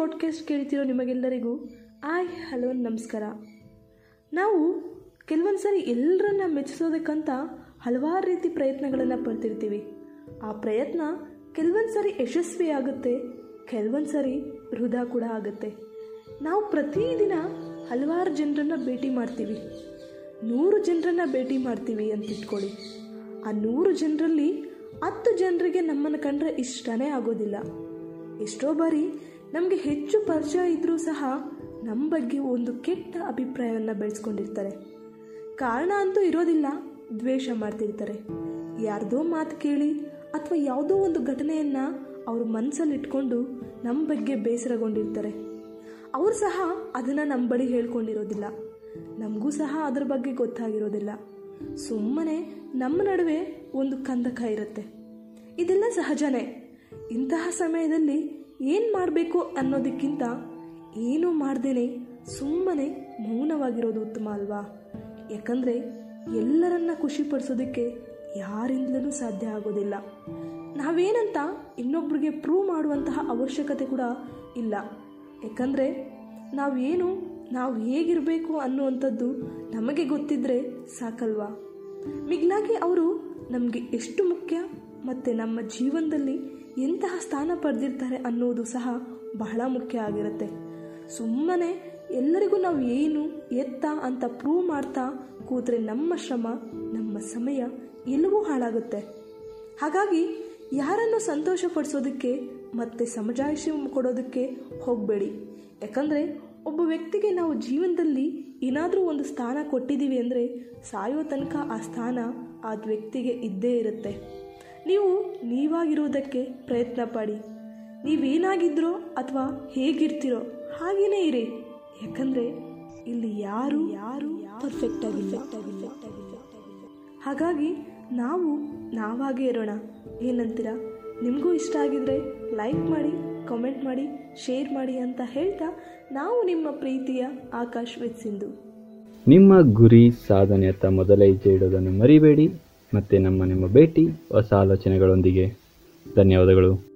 ಕೇಳ್ತಿರೋ ನಿಮಗೆಲ್ಲರಿಗೂ, ಆಯ್, ಹಲೋ, ನಮಸ್ಕಾರ. ನಾವು ಕೆಲವೊಂದು ಸರಿ ಎಲ್ಲರನ್ನ ಮೆಚ್ಚಿಸೋದಕ್ಕಂತ ಹಲವಾರು ರೀತಿ ಪ್ರಯತ್ನಗಳನ್ನು ಪಡ್ತಿರ್ತೀವಿ. ಆ ಪ್ರಯತ್ನ ಕೆಲವೊಂದು ಸರಿ ಯಶಸ್ವಿ ಆಗುತ್ತೆ, ಕೆಲವೊಂದು ಸರಿ ವೃಧಾ ಕೂಡ ಆಗುತ್ತೆ. ನಾವು ಪ್ರತಿದಿನ ಹಲವಾರು ಜನರನ್ನು ಭೇಟಿ ಮಾಡ್ತೀವಿ. ನೂರು ಜನರನ್ನು ಭೇಟಿ ಮಾಡ್ತೀವಿ ಅಂತ ಇಟ್ಕೊಳ್ಳಿ ಆ ನೂರು ಜನರಲ್ಲಿ ಹತ್ತು ಜನರಿಗೆ ನಮ್ಮನ್ನು ಕಂಡ್ರೆ ಇಷ್ಟನೇ ಆಗೋದಿಲ್ಲ. ಎಷ್ಟೋ ಬಾರಿ ನಮಗೆ ಹೆಚ್ಚು ಪರಿಚಯ ಇದ್ದರೂ ಸಹ ನಮ್ಮ ಬಗ್ಗೆ ಒಂದು ಕೆಟ್ಟ ಅಭಿಪ್ರಾಯವನ್ನು ಬೆಳೆಸ್ಕೊಂಡಿರ್ತಾರೆ. ಕಾರಣ ಅಂತೂ ಇರೋದಿಲ್ಲ, ದ್ವೇಷ ಮಾಡ್ತಿರ್ತಾರೆ. ಯಾರ್ದೋ ಮಾತು ಕೇಳಿ ಅಥವಾ ಯಾವುದೋ ಒಂದು ಘಟನೆಯನ್ನು ಅವರು ಮನಸ್ಸಲ್ಲಿ ಇಟ್ಕೊಂಡು ನಮ್ಮ ಬಗ್ಗೆ ಬೇಸರಗೊಂಡಿರ್ತಾರೆ. ಅವರು ಸಹ ಅದನ್ನು ನಮ್ಮ ಬಳಿ ಹೇಳ್ಕೊಂಡಿರೋದಿಲ್ಲ. ನಮಗೂ ಸಹ ಅದ್ರ ಬಗ್ಗೆ ಗೊತ್ತಾಗಿರೋದಿಲ್ಲ. ಸುಮ್ಮನೆ ನಮ್ಮ ನಡುವೆ ಒಂದು ಕಂದಕ ಇರುತ್ತೆ. ಇದೆಲ್ಲ ಸಹಜನೇ. ಇಂತಹ ಸಮಯದಲ್ಲಿ ಏನು ಮಾಡಬೇಕು ಅನ್ನೋದಕ್ಕಿಂತ ಏನೂ ಮಾಡ್ದೇನೆ ಸುಮ್ಮನೆ ಮೌನವಾಗಿರೋದು ಉತ್ತಮ ಅಲ್ವಾ? ಯಾಕಂದರೆ ಎಲ್ಲರನ್ನ ಖುಷಿಪಡಿಸೋದಕ್ಕೆ ಯಾರಿಂದಲೂ ಸಾಧ್ಯ ಆಗೋದಿಲ್ಲ. ನಾವೇನಂತ ಇನ್ನೊಬ್ರಿಗೆ ಪ್ರೂವ್ ಮಾಡುವಂತಹ ಅವಶ್ಯಕತೆ ಕೂಡ ಇಲ್ಲ. ಯಾಕಂದರೆ ನಾವೇನು, ನಾವು ಹೇಗಿರಬೇಕು ಅನ್ನುವಂಥದ್ದು ನಮಗೆ ಗೊತ್ತಿದ್ದರೆ ಸಾಕಲ್ವಾ? ಮಿಗ್ಲಾಗಿ ಅವರು ನಮಗೆ ಎಷ್ಟು ಮುಖ್ಯ ಮತ್ತು ನಮ್ಮ ಜೀವನದಲ್ಲಿ ಎಂತಹ ಸ್ಥಾನ ಪಡೆದಿರ್ತಾರೆ ಅನ್ನೋದು ಸಹ ಬಹಳ ಮುಖ್ಯ ಆಗಿರುತ್ತೆ. ಸುಮ್ಮನೆ ಎಲ್ಲರಿಗೂ ನಾವು ಏನು ಎತ್ತ ಅಂತ ಪ್ರೂವ್ ಮಾಡ್ತಾ ಕೂತ್ರೆ ನಮ್ಮ ಶ್ರಮ, ನಮ್ಮ ಸಮಯ ಎಲ್ಲವೂ ಹಾಳಾಗುತ್ತೆ. ಹಾಗಾಗಿ ಯಾರನ್ನು ಸಂತೋಷಪಡಿಸೋದಕ್ಕೆ ಮತ್ತೆ ಸಮಜಾಯಿಷಿ ಕೊಡೋದಕ್ಕೆ ಹೋಗಬೇಡಿ. ಯಾಕಂದರೆ ಒಬ್ಬ ವ್ಯಕ್ತಿಗೆ ನಾವು ಜೀವನದಲ್ಲಿ ಏನಾದರೂ ಒಂದು ಸ್ಥಾನ ಕೊಟ್ಟಿದ್ದೀವಿ ಅಂದರೆ ಸಾಯೋ ತನಕ ಆ ಸ್ಥಾನ ಆ ವ್ಯಕ್ತಿಗೆ ಇದ್ದೇ ಇರುತ್ತೆ. ನೀವು ನೀವಾಗಿರುವುದಕ್ಕೆ ಪ್ರಯತ್ನ ಪಡಿ ನೀವೇನಾಗಿದ್ರೋ ಅಥವಾ ಹೇಗಿರ್ತಿರೋ ಹಾಗೇನೇ ಇರಿ. ಯಾಕಂದರೆ ಇಲ್ಲಿ ಯಾರು ಯಾರು ಪರ್ಫೆಕ್ಟ್ ಆಗಿಲ್ಲ ಹಾಗಾಗಿ ನಾವು ನಾವಾಗೇ ಇರೋಣ. ಏನಂತೀರಾ? ನಿಮಗೂ ಇಷ್ಟ ಆಗಿದ್ರೆ ಲೈಕ್ ಮಾಡಿ, ಕಾಮೆಂಟ್ ಮಾಡಿ, ಶೇರ್ ಮಾಡಿ ಅಂತ ಹೇಳ್ತಾ ನಾವು ನಿಮ್ಮ ಪ್ರೀತಿಯ ಆಕಾಶ್ ವಿತ್ ಸಿಂಧು. ನಿಮ್ಮ ಗುರಿ ಸಾಧನೆಯತ್ತ ಮೊದಲ ಹೆಜ್ಜೆ ಇಡೋದನ್ನು ಮರಿಬೇಡಿ. ಮತ್ತು ನಮ್ಮ ನಿಮ್ಮ ಭೇಟಿ ಹೊಸ ಆಲೋಚನೆಗಳೊಂದಿಗೆ. ಧನ್ಯವಾದಗಳು.